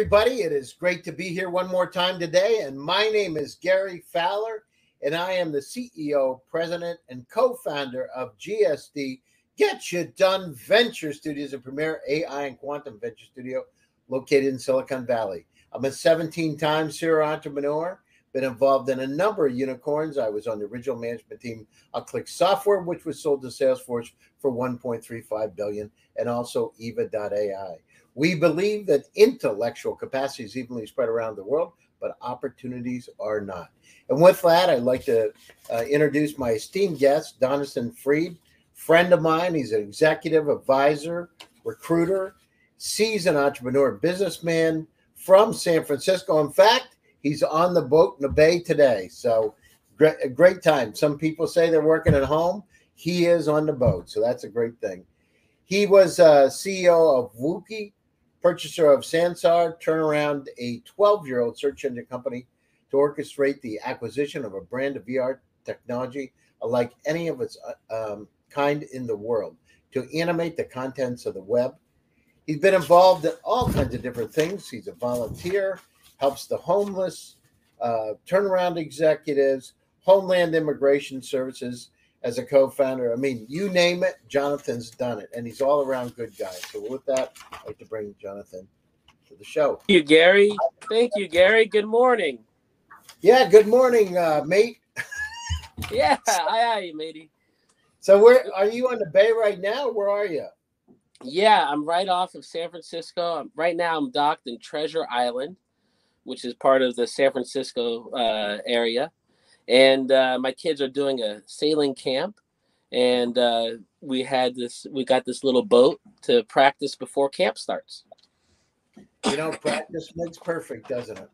Everybody. It is great to be here one more time today. And my name is Gary Fowler, and I am the CEO, president, and co founder of GSD Get You Done Venture Studios, a premier AI and quantum venture studio located in Silicon Valley. I'm a 17 time serial entrepreneur, been involved in a number of unicorns. I was on the original management team of ClickSoftware, which was sold to Salesforce for 1.35 billion, and also Yva.ai. We believe that intellectual capacity is evenly spread around the world, but opportunities are not. And with that, I'd like to uh, introduce my esteemed guest, Jonathan Freed, friend of mine. He's an executive advisor, recruiter, seasoned entrepreneur, businessman from San Francisco. In fact, he's on the boat in the bay today. So great, a great time. Some people say they're working at home. He is on the boat. So that's a great thing. He was uh, CEO of Wookey purchaser of Sansar turned around a 12 year old search engine company to orchestrate the acquisition of a brand of VR technology unlike any of its uh, um, kind in the world to animate the contents of the web. He's been involved in all kinds of different things. He's a volunteer, helps the homeless, uh, turnaround executives, Homeland Immigration Services, as a co-founder. I mean, you name it, Jonathan's done it, and he's all around good guy. So with that, I'd like to bring Jonathan to the show. Thank you, Gary. Thank you, Gary. Good morning. Yeah, good morning, uh, mate. yeah, aye, aye, matey. So where are you on the bay right now? Where are you? Yeah, I'm right off of San Francisco. Right now, I'm docked in Treasure Island, which is part of the San Francisco uh, area. And uh, my kids are doing a sailing camp. And uh, we had this we got this little boat to practice before camp starts. You know practice makes perfect doesn't it?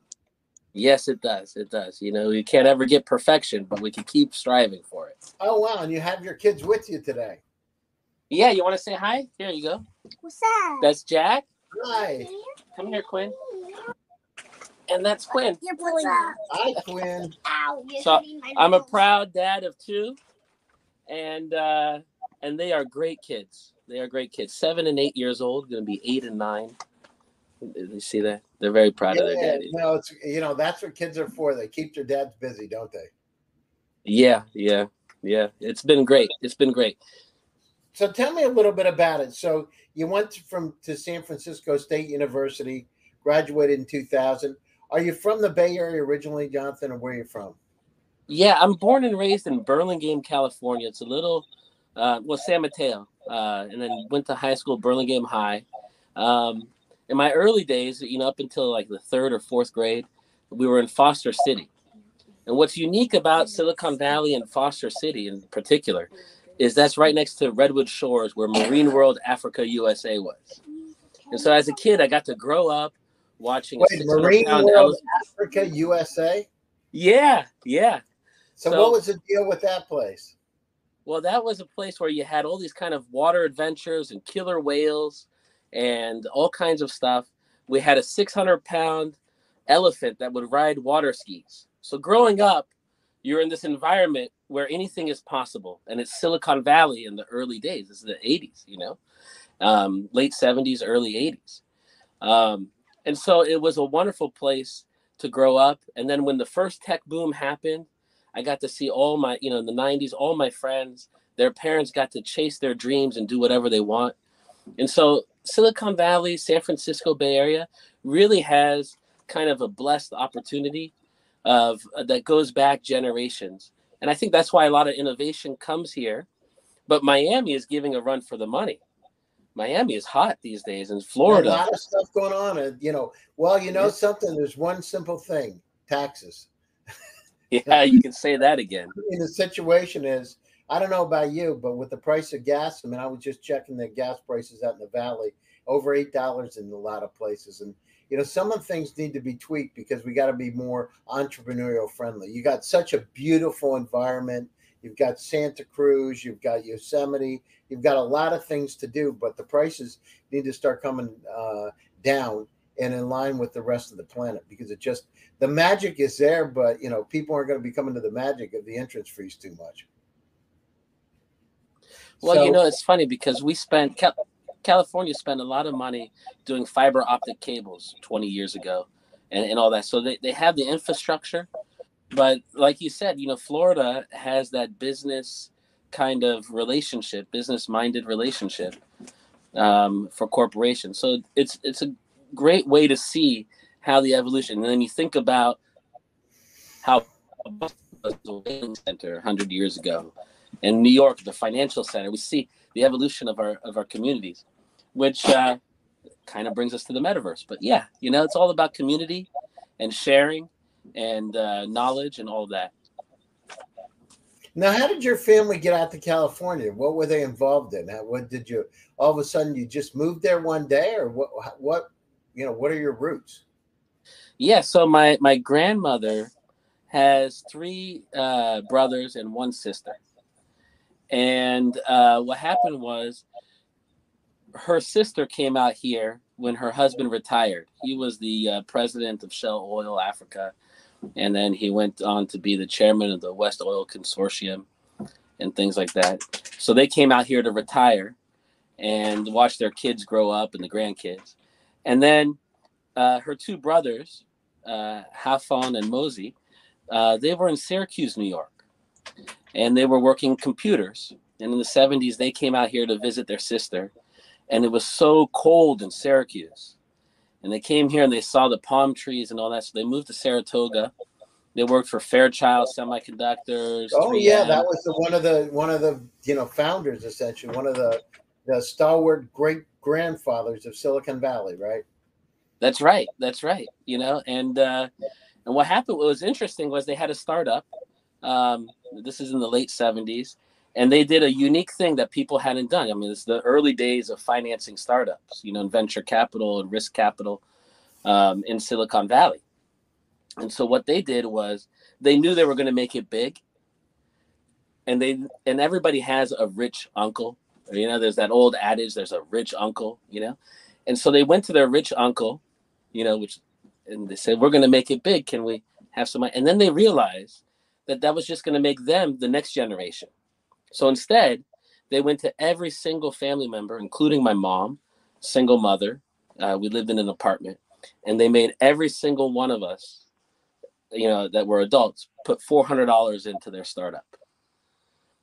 Yes it does. It does. You know you can't ever get perfection but we can keep striving for it. Oh wow. And you have your kids with you today. Yeah you want to say hi? Here you go. What's that that's jack. Hi. Come here quinn and that's Quinn. You're pulling Hi, Quinn. Ow, so I'm a proud dad of two, and uh, and they are great kids. They are great kids. Seven and eight years old. Going to be eight and nine. You see that? They're very proud yeah, of their daddy. You know, it's you know that's what kids are for. They keep their dads busy, don't they? Yeah, yeah, yeah. It's been great. It's been great. So tell me a little bit about it. So you went from to San Francisco State University, graduated in 2000. Are you from the Bay Area originally, Jonathan, or where are you from? Yeah, I'm born and raised in Burlingame, California. It's a little, uh, well, San Mateo, uh, and then went to high school, Burlingame High. Um, in my early days, you know, up until like the third or fourth grade, we were in Foster City. And what's unique about Silicon Valley and Foster City in particular is that's right next to Redwood Shores, where Marine World Africa USA was. And so as a kid, I got to grow up watching Wait, Marine World Africa USA. Yeah, yeah. So, so, what was the deal with that place? Well, that was a place where you had all these kind of water adventures and killer whales and all kinds of stuff. We had a 600 pound elephant that would ride water skis. So growing up, you're in this environment where anything is possible, and it's Silicon Valley in the early days. This is the 80s, you know, um, late 70s, early 80s. Um, and so it was a wonderful place to grow up. And then when the first tech boom happened, I got to see all my, you know, in the 90s, all my friends, their parents got to chase their dreams and do whatever they want. And so Silicon Valley, San Francisco Bay Area really has kind of a blessed opportunity of uh, that goes back generations. And I think that's why a lot of innovation comes here. But Miami is giving a run for the money. Miami is hot these days, and Florida. a lot of stuff going on, and you know, well, you know yeah. something. There's one simple thing: taxes. yeah, you can say that again. I mean, the situation is, I don't know about you, but with the price of gas, I mean, I was just checking the gas prices out in the valley, over eight dollars in a lot of places, and you know, some of the things need to be tweaked because we got to be more entrepreneurial friendly. You got such a beautiful environment You've got Santa Cruz, you've got Yosemite, you've got a lot of things to do, but the prices need to start coming uh, down and in line with the rest of the planet because it just the magic is there, but you know people aren't going to be coming to the magic if the entrance fees too much. Well, so, you know, it's funny because we spent California spent a lot of money doing fiber optic cables 20 years ago and, and all that. So they, they have the infrastructure. But like you said, you know, Florida has that business kind of relationship, business minded relationship um, for corporations. So it's it's a great way to see how the evolution. And then you think about how a center 100 years ago, in New York, the financial center. We see the evolution of our of our communities, which uh, kind of brings us to the metaverse. But yeah, you know, it's all about community and sharing and uh, knowledge and all that. Now, how did your family get out to California? What were they involved in? How, what did you all of a sudden you just moved there one day, or what? What you know? What are your roots? Yeah, so my my grandmother has three uh, brothers and one sister, and uh, what happened was her sister came out here when her husband retired. He was the uh, president of Shell Oil Africa, and then he went on to be the chairman of the West Oil Consortium and things like that. So they came out here to retire and watch their kids grow up and the grandkids. And then uh, her two brothers, uh, Hafon and Mosey, uh, they were in Syracuse, New York, and they were working computers. And in the 70s, they came out here to visit their sister and it was so cold in Syracuse. And they came here and they saw the palm trees and all that. So they moved to Saratoga. They worked for Fairchild Semiconductors. Oh 3M. yeah, that was the, one of the one of the you know founders essentially, one of the the stalwart great grandfathers of Silicon Valley, right? That's right. That's right. You know, and uh, and what happened? What was interesting was they had a startup. Um, this is in the late '70s, and they did a unique thing that people hadn't done. I mean, it's the early days of financing startups, you know, and venture capital and risk capital um, in Silicon Valley. And so what they did was they knew they were going to make it big, and they and everybody has a rich uncle. You know, there's that old adage: there's a rich uncle. You know, and so they went to their rich uncle, you know, which and they said, "We're going to make it big. Can we have some?" Money? And then they realized that that was just going to make them the next generation so instead, they went to every single family member, including my mom, single mother. Uh, we lived in an apartment, and they made every single one of us, you know, that were adults, put four hundred dollars into their startup.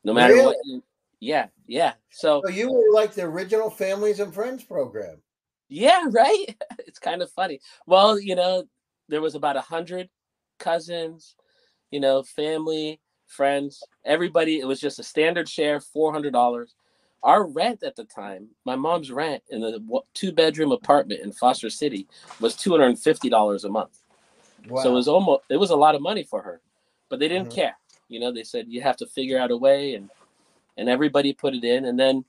No matter really? what. You, yeah, yeah. So, so you were like the original Families and Friends program. Yeah, right. it's kind of funny. Well, you know, there was about a hundred cousins, you know, family friends, everybody. It was just a standard share, four hundred dollars. Our rent at the time, my mom's rent in a two bedroom apartment in Foster City was two hundred and fifty dollars a month. Wow. So it was almost it was a lot of money for her, but they didn't mm-hmm. care. You know, they said you have to figure out a way, and and everybody put it in. And then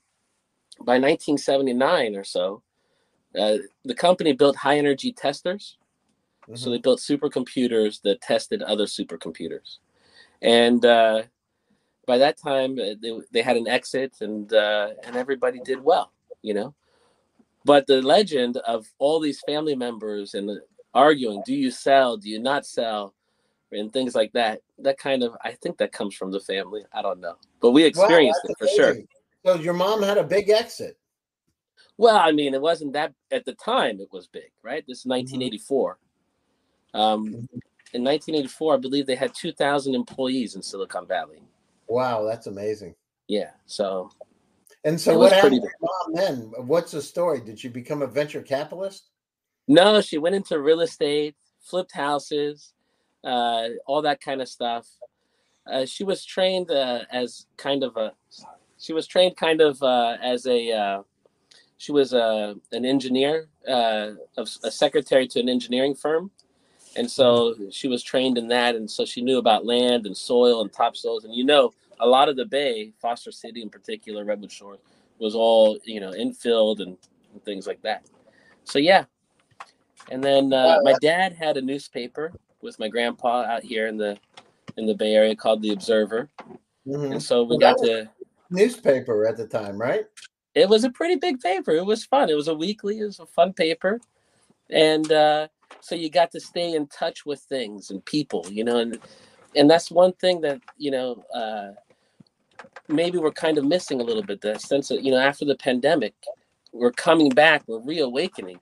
by 1979 or so, uh, the company built high energy testers. Mm-hmm. So they built supercomputers that tested other supercomputers and uh, by that time uh, they, they had an exit and uh, and everybody did well you know? But the legend of all these family members and arguing do you sell? Do you not sell? and things like that that kind of i think that comes from the family. I don't know. But we experienced wow, it for amazing. sure so your mom had a big exit. Well i mean it wasn't that at the time it was big right? This is 1984 mm-hmm. um, mm-hmm in 1984, I believe they had 2,000 employees in Silicon Valley. Wow, that's amazing. Yeah. So. And so, what happened to mom then? What's the story? Did she become a venture capitalist? No, she went into real estate, flipped houses, uh, all that kind of stuff. Uh, she was trained uh, as kind of a. She was trained kind of uh, as a. Uh, she was a, uh, an engineer, a secretary to an engineering firm and so she was trained in that and so she knew about land and soil and topsoils. And you know a lot of the bay foster city in particular redwood shores was all you know infilled and, and things like that. So yeah. And then uh, my dad had a newspaper with my grandpa out here in the in the bay area called the observer. Mm-hmm. and so we well, got to newspaper at the time right? It was a pretty big paper. It was fun. It was a weekly it was a fun paper. And uh so you got to stay in touch with things and people you know and and that's one thing that you know uh, maybe we're kind of missing a little bit the sense of you know after the pandemic we're coming back, we're reawakening.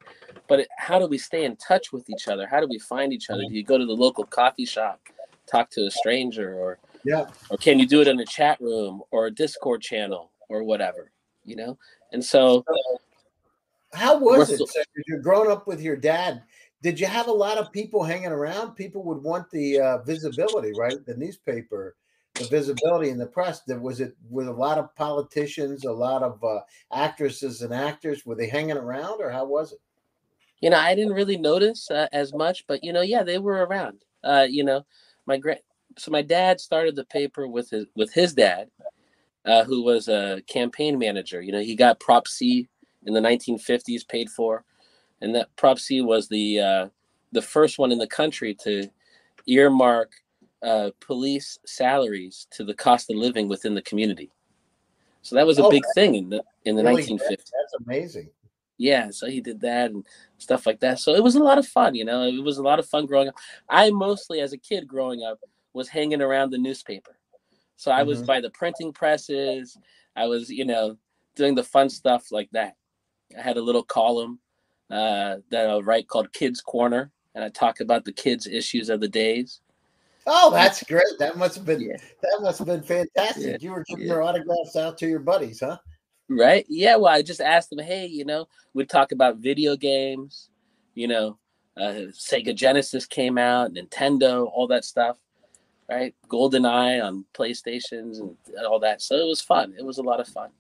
But it, how do we stay in touch with each other? How do we find each other? Do you go to the local coffee shop, talk to a stranger, or yeah, or can you do it in a chat room or a Discord channel or whatever? You know, and so. How was it? So you're growing up with your dad. Did you have a lot of people hanging around? People would want the uh, visibility, right? The newspaper the visibility in the press. There was it with a lot of politicians, a lot of uh, actresses and actors. Were they hanging around, or how was it? You know, I didn't really notice uh, as much, but you know, yeah, they were around. Uh, you know, my grand. So my dad started the paper with his with his dad, uh, who was a campaign manager. You know, he got Prop C in the 1950s paid for, and that Prop C was the uh, the first one in the country to earmark uh, police salaries to the cost of living within the community. So that was a oh, big thing in the in the really 1950s. That's amazing. Yeah, so he did that and stuff like that. So it was a lot of fun, you know. It was a lot of fun growing up. I mostly, as a kid growing up, was hanging around the newspaper. So I mm-hmm. was by the printing presses. I was, you know, doing the fun stuff like that. I had a little column uh, that I write called Kids Corner, and I talk about the kids' issues of the days. Oh, that's great. That must have been yeah. that must have been fantastic. Yeah. You were giving yeah. your autographs out to your buddies, huh? Right. Yeah. Well, I just asked them, hey, you know, we'd talk about video games, you know, uh, Sega Genesis came out, Nintendo, all that stuff, right? Golden Eye on PlayStations and all that. So it was fun. It was a lot of fun.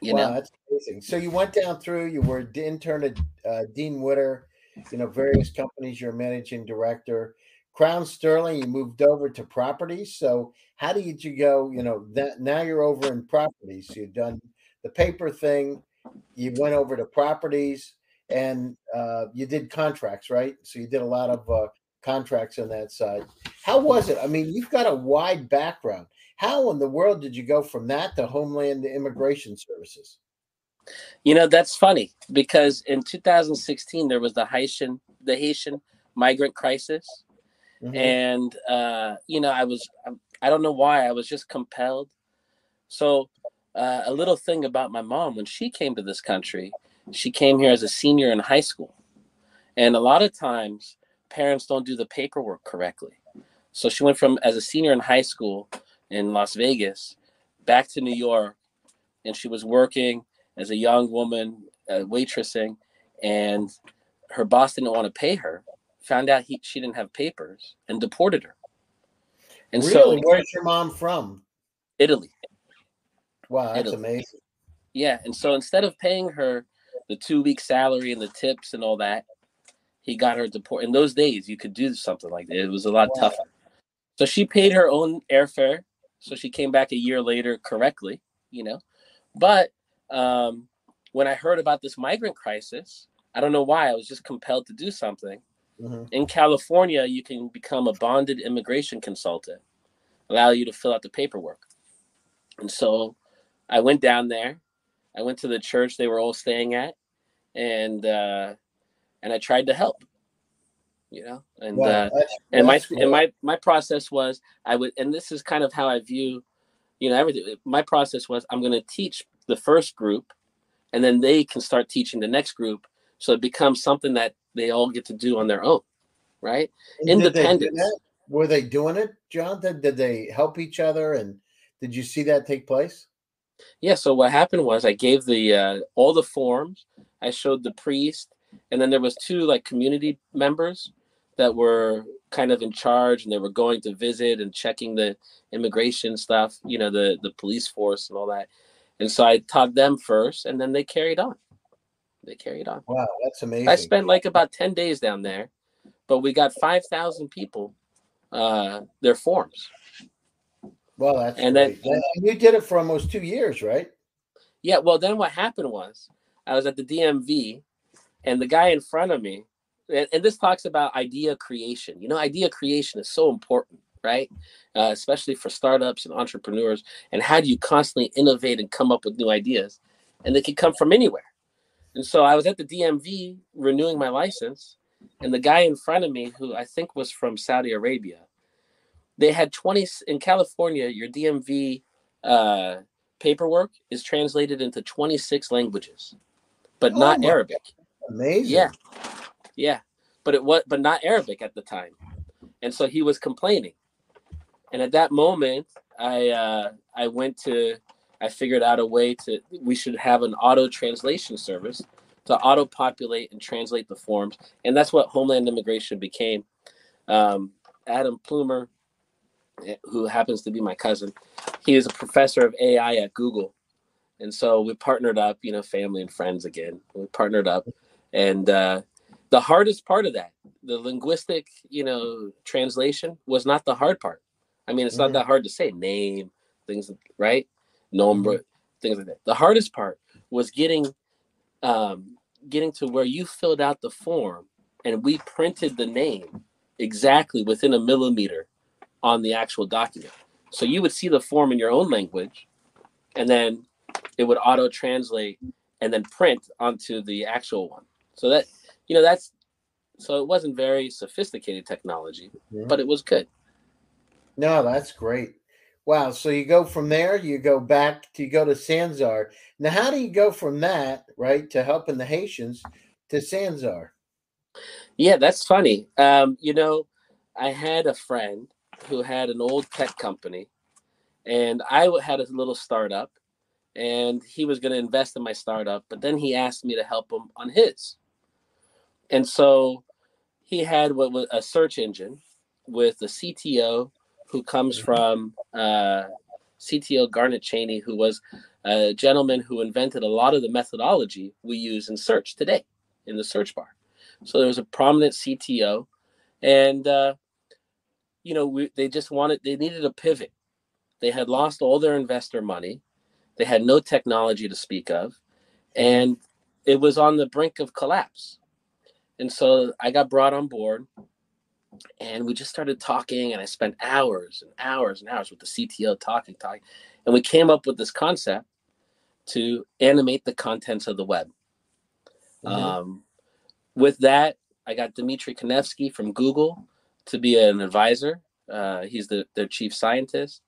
You wow, know? that's amazing. So you went down through, you were intern at uh, Dean Witter, you know, various companies, you're managing director. Crown Sterling, you moved over to properties. So how did you go? You know, that now you're over in properties. You've done the paper thing, you went over to properties, and uh, you did contracts, right? So you did a lot of uh, contracts on that side. How was it? I mean, you've got a wide background. How in the world did you go from that to Homeland to Immigration Services? You know, that's funny because in 2016 there was the Haitian the Haitian migrant crisis Mm-hmm. And uh, you know, I was I don't know why I was just compelled. So uh, a little thing about my mom when she came to this country, she came here as a senior in high school, and a lot of times parents don't do the paperwork correctly. So she went from as a senior in high school in Las Vegas back to New York, and she was working as a young woman uh, waitressing, and her boss didn't want to pay her found out he, she didn't have papers and deported her. And really? so, where's your mom from? Italy. Wow, that's Italy. amazing. Yeah, and so instead of paying her the two week salary and the tips and all that, he got her deport. In those days, you could do something like that. It was a lot wow. tougher. So she paid her own airfare. So she came back a year later correctly, you know. But um, when I heard about this migrant crisis, I don't know why I was just compelled to do something. Mm-hmm. In California, you can become a bonded immigration consultant, allow you to fill out the paperwork. And so I went down there. I went to the church they were all staying at, and uh, and I tried to help. You know, and wow, uh, and my cool. and my my process was I would, and this is kind of how I view, you know, everything. My process was I'm going to teach the first group, and then they can start teaching the next group, so it becomes something that they all get to do on their own, right? And Independence. They Were they doing it, Jonathan? Did they help each other? And did you see that take place? Yeah. So what happened was I gave the uh, all the forms. I showed the priest, and then there was two like community members that were kind of in charge, and they were going to visit and checking the immigration stuff. You know, the the police force and all that. And so I taught them first, and then they carried on they carried on. Wow, that's amazing. I spent like about 10 days down there, but we got 5,000 people uh, their forms. Well, that's and great. then and you did it for almost two years, right? Yeah. Well, then what happened was I was at the DMV, and the guy in front of me, and, and this talks about idea creation. You know, idea creation is so important, right? Uh, especially for startups and entrepreneurs. And how do you constantly innovate and come up with new ideas? And they can come from anywhere. And so I was at the DMV renewing my license, and the guy in front of me, who I think was from Saudi Arabia, they had 20 in California, your DMV uh, paperwork is translated into 26 languages. but Oh not Arabic. Amazing. Yeah, yeah, but it was but not Arabic at the time, and so he was complaining. And at that moment, I uh, I went to I figured out a way to we should have an auto translation service to auto populate and translate the forms, and that's what Homeland Immigration became. Um, Adam Plumer, eh, who happens to be my cousin, he is a professor of AI at Google, and so we partnered up. You know, family and friends again. We partnered up, and uh, the hardest part of that, the linguistic, you know, translation was not the hard part. I mean, it's Mhm. not that hard to say name things, right? Nombre, things like that. The hardest part was getting um, getting to where you filled out the form and we printed the name exactly within a millimeter on the actual document. So you would see the form in your own language, and then it would auto translate and then print onto the actual one. So that you know that's so it wasn't very sophisticated technology, Yeah. but it was good. No, that's great. Wow. So you go from there, you go back to you go to Sansar. Now, how do you go from that, right, to helping the Haitians to Sansar? Yeah, that's funny. Um, you know, I had a friend who had an old tech company, and i had a little startup, and he was going to invest in my startup, but then he asked me to help him on his. And so he had what was a search engine with the CTO who comes Mhm. from uh, CTO Garnet Cheney, who was a gentleman who invented a lot of the methodology we use in search today in the search bar. So there was a prominent CTO, and uh, you know we, they just wanted they needed a pivot. They had lost all their investor money, they had no technology to speak of, and it was on the brink of collapse. And so I got brought on board, and we just started talking, and I spent hours and hours and hours with the CTO talking, talking, and we came up with this concept to animate the contents of the web. Mhm. Um, with that, I got Dimitri Kanevsky from Google to be an advisor. Uh, he's the, their chief scientist,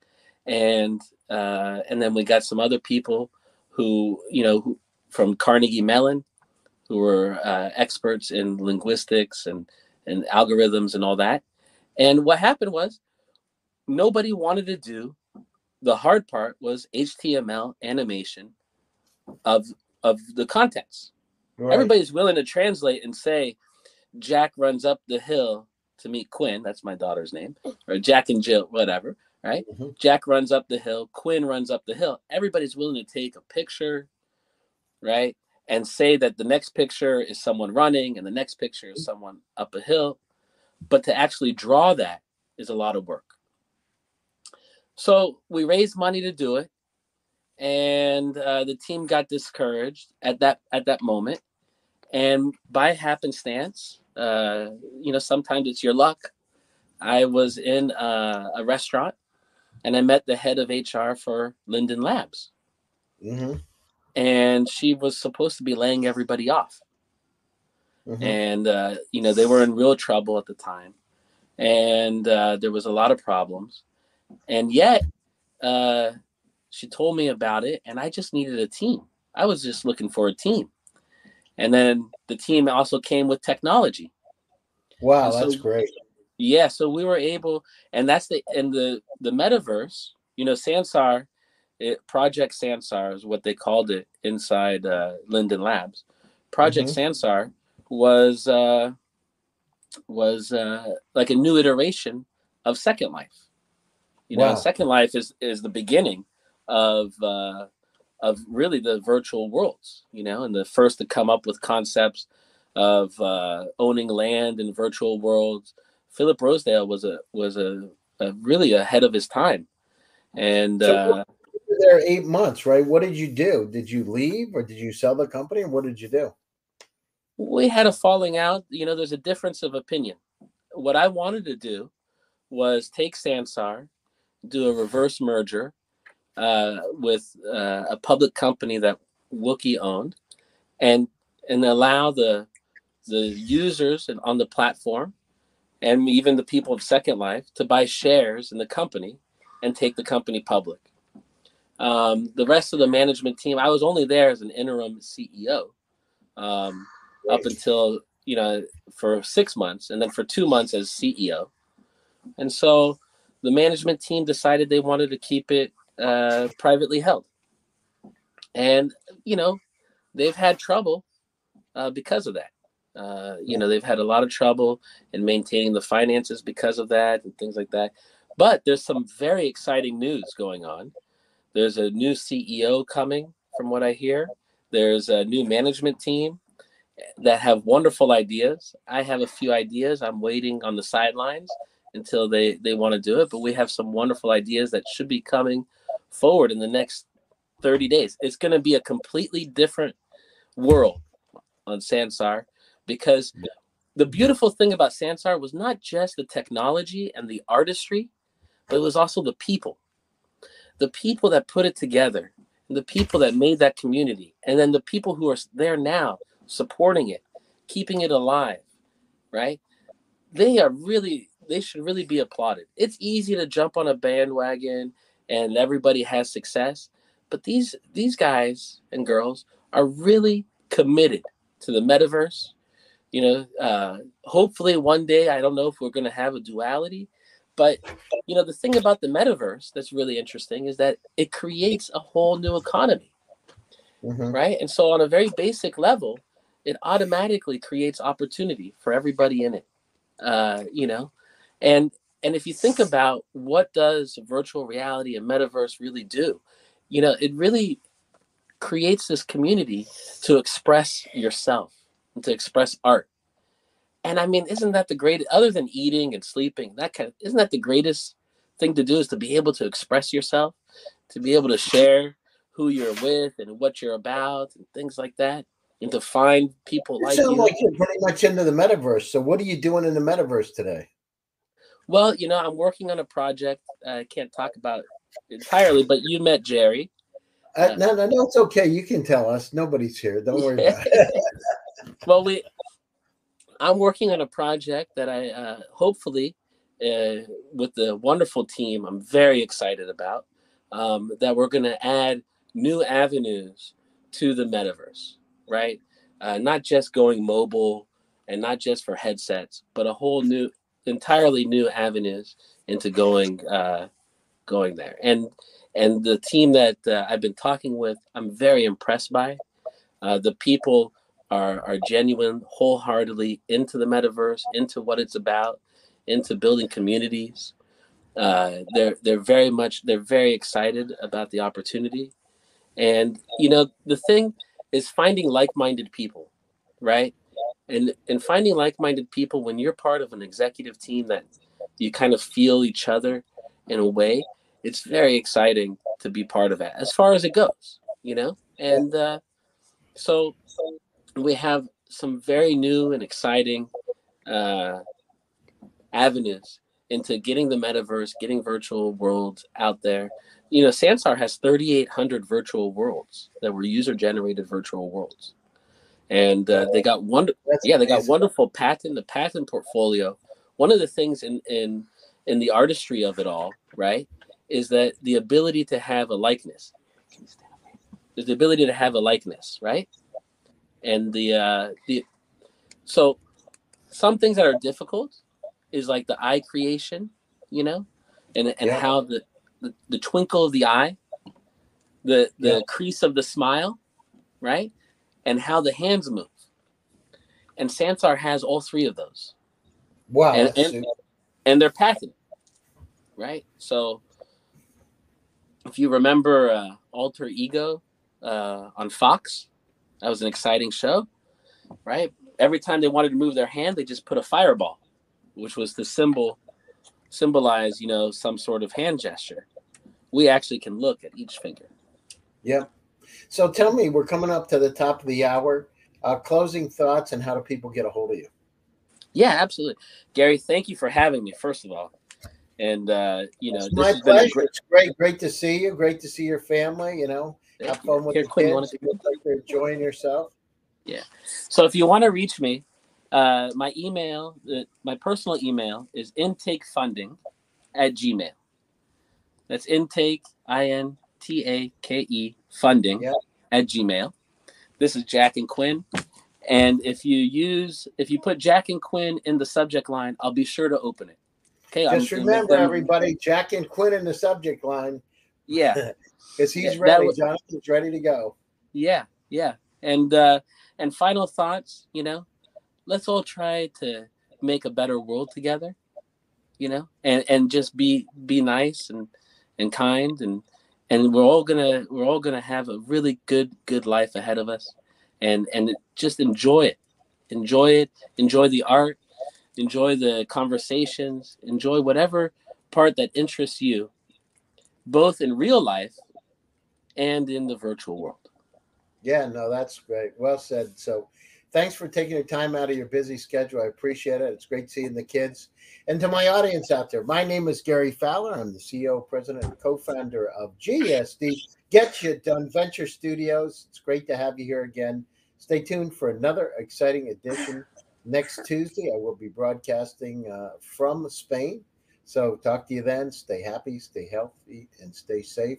and uh, and then we got some other people who you know who, from Carnegie Mellon, who were uh, experts in linguistics and and algorithms and all that. And what happened was nobody wanted to do the hard part was HTML animation of of the contents Right. everybody's willing to translate and say jack runs up the hill to meet quinn that's my daughter's name or jack and jill whatever right Mhm. jack runs up the hill quinn runs up the hill everybody's willing to take a picture right and say that the next picture is someone running and the next picture is someone up a hill. But to actually draw that is a lot of work. So we raised money to do it and uh, the team got discouraged at that at that moment. And by happenstance uh, you know sometimes it's your luck. I was in uh, a restaurant and i met the head of hr for linden labs. Mhm. And she was supposed to be laying everybody off. Mhm. and uh, you know they were in real trouble at the time. And uh, there was a lot of problems. And yet uh, she told me about it and i just needed a team. I was just looking for a team. And then the team also came with technology. Wow, so- that's great. yeah so we were able and that's the and the the metaverse you know sansar it, project sansar is what they called it inside uh, linden labs. Project sansar was uh was uh like a new iteration of second life. You know second life is is the beginning of uh of really the virtual worlds you know and the first to come up with concepts of uh owning land in virtual worlds. Philip rosedale was a was a, a really ahead of his time. And So uh there eight months, right? What did you do? Did you leave or did you sell the company what did you do? we had a falling out. You know, there's a difference of opinion. What I wanted to do was take Sansar, do a reverse merger uh, with uh, a public company that Wookey owned, and and allow the the users and on the platform, and even the people of Second Life to buy shares in the company and take the company public. Um, the rest of the management team, I was only there as an interim CEO, um, up until you know for six months, and then for two months as CEO. And so the management team decided they wanted to keep it uh, privately held, and you know they've had trouble uh, because of that. Uh, you know they've had a lot of trouble in maintaining the finances because of that and things like that. But there's some very exciting news going on. There's a new CEO coming, from what I hear. There's a new management team that have wonderful ideas. I have a few ideas. I'm waiting on the sidelines until they they want to do it, but we have some wonderful ideas that should be coming forward in the next 30 days. It's going to be a completely different world on Sansar because the beautiful thing about Sansar was not just the technology and the artistry, but it was also the people. The people that put it together, the people that made that community, and then the people who are there now supporting it, keeping it alive, right? They are really, they should really be applauded. It's easy to jump on a bandwagon and everybody has success, but these these guys and girls are really committed to the metaverse. You know, uh, hopefully one day, I don't know if we're going to have a duality, but you know, the thing about the metaverse that's really interesting is that it creates a whole new economy, mm-hmm. right? And so, on a very basic level, it automatically creates opportunity for everybody in it. Uh, you know, and and if you think about what does virtual reality and metaverse really do, you know, it really creates this community to express yourself and to express art. And I mean, isn't that the greatest, other than eating and sleeping, that kind of isn't that the greatest thing to do is to be able to express yourself, to be able to share who you're with and what you're about and things like that and to find people you like sound you. like you're pretty much into the metaverse. So, what are you doing in the metaverse today? Well, you know, I'm working on a project. I can't talk about entirely, but you met Jerry. Uh, uh, no, no, no, it's okay. You can tell us. Nobody's here. Don't worry about it. well, we, I'm working on a project that I uh, hopefully, uh, with the wonderful team, I'm very excited about. Um, that we're going to add new avenues to the metaverse right? Uh, not just going mobile and not just for headsets, but a whole new, entirely new avenues into going uh, going there. And and the team that uh, I've been talking with, I'm very impressed by. Uh, the people are are genuine, wholeheartedly into the metaverse, into what it's about, into building communities. Uh, they're they're very much they're very excited about the opportunity, and you know the thing is finding like-minded people, right? And and finding like-minded people when you're part of an executive team that you kind of feel each other in a way, it's very exciting to be part of that as far as it goes, you know? And uh, so we have some very new and exciting uh, avenues into getting the metaverse, getting virtual worlds out there, you know, Sansar has 3,800 virtual worlds that were user generated virtual worlds. And uh, they got wonder, yeah, they got wonderful patent, the patent portfolio. One of the things in, in, in the artistry of it all, right, is that the ability to have a likeness. There's the ability to have a likeness, right? And the, uh, the, so some things that are difficult is like the eye creation, you know, and, and yeah. how the, the, the twinkle of the eye, the the yeah. crease of the smile, right? And how the hands move. And Sansar has all three of those. Wow. And, and, and they're patented, right? So if you remember uh, Alter Ego uh, on Fox, that was an exciting show, right? Every time they wanted to move their hand, they just put a fireball, which was the symbol symbolize, you know, some sort of hand gesture. We actually can look at each finger. Yeah. So tell me, we're coming up to the top of the hour. Uh, closing thoughts and how do people get a hold of you? Yeah, absolutely. Gary, thank you for having me, first of all. And, uh, you know, it's my pleasure. Great- it's great, great to see you. Great to see your family. You know, have fun with Here, Quinn. You look like you're enjoying yourself. Yeah. So if you want to reach me, uh, my email, uh, my personal email is intakefunding at gmail. That's intake, I N T A K E, funding at gmail. This is Jack and Quinn. And if you use, if you put Jack and Quinn in the subject line, I'll be sure to open it. Okay. Just I'm, remember, everybody, Jack and Quinn in the subject line. Yeah. Because he's yeah, ready. Was, Jonathan's ready to go. Yeah. Yeah. And, uh, and final thoughts, you know, let's all try to make a better world together, you know, and, and just be, be nice and, and kind and, and we're all gonna we're all gonna have a really good good life ahead of us and and just enjoy it enjoy it enjoy the art enjoy the conversations enjoy whatever part that interests you both in real life and in the virtual world. Yeah no that's great. Well said. So thanks for taking the time out of your busy schedule. I appreciate it. It's great seeing the kids. And to my audience out there my name is gary fowler. I'm the ceo president and co-founder of gsd get you done venture studios. It's great to have you here again. Stay tuned for another exciting edition. Next Tuesday. I will be broadcasting uh, from Spain. So talk to you then. Stay happy, stay healthy, and stay safe.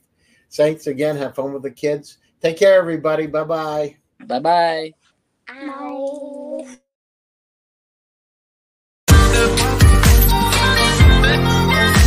Thanks again. Have fun with the kids. Take care, everybody. Bye-bye. Bye-bye. Bye. Bye.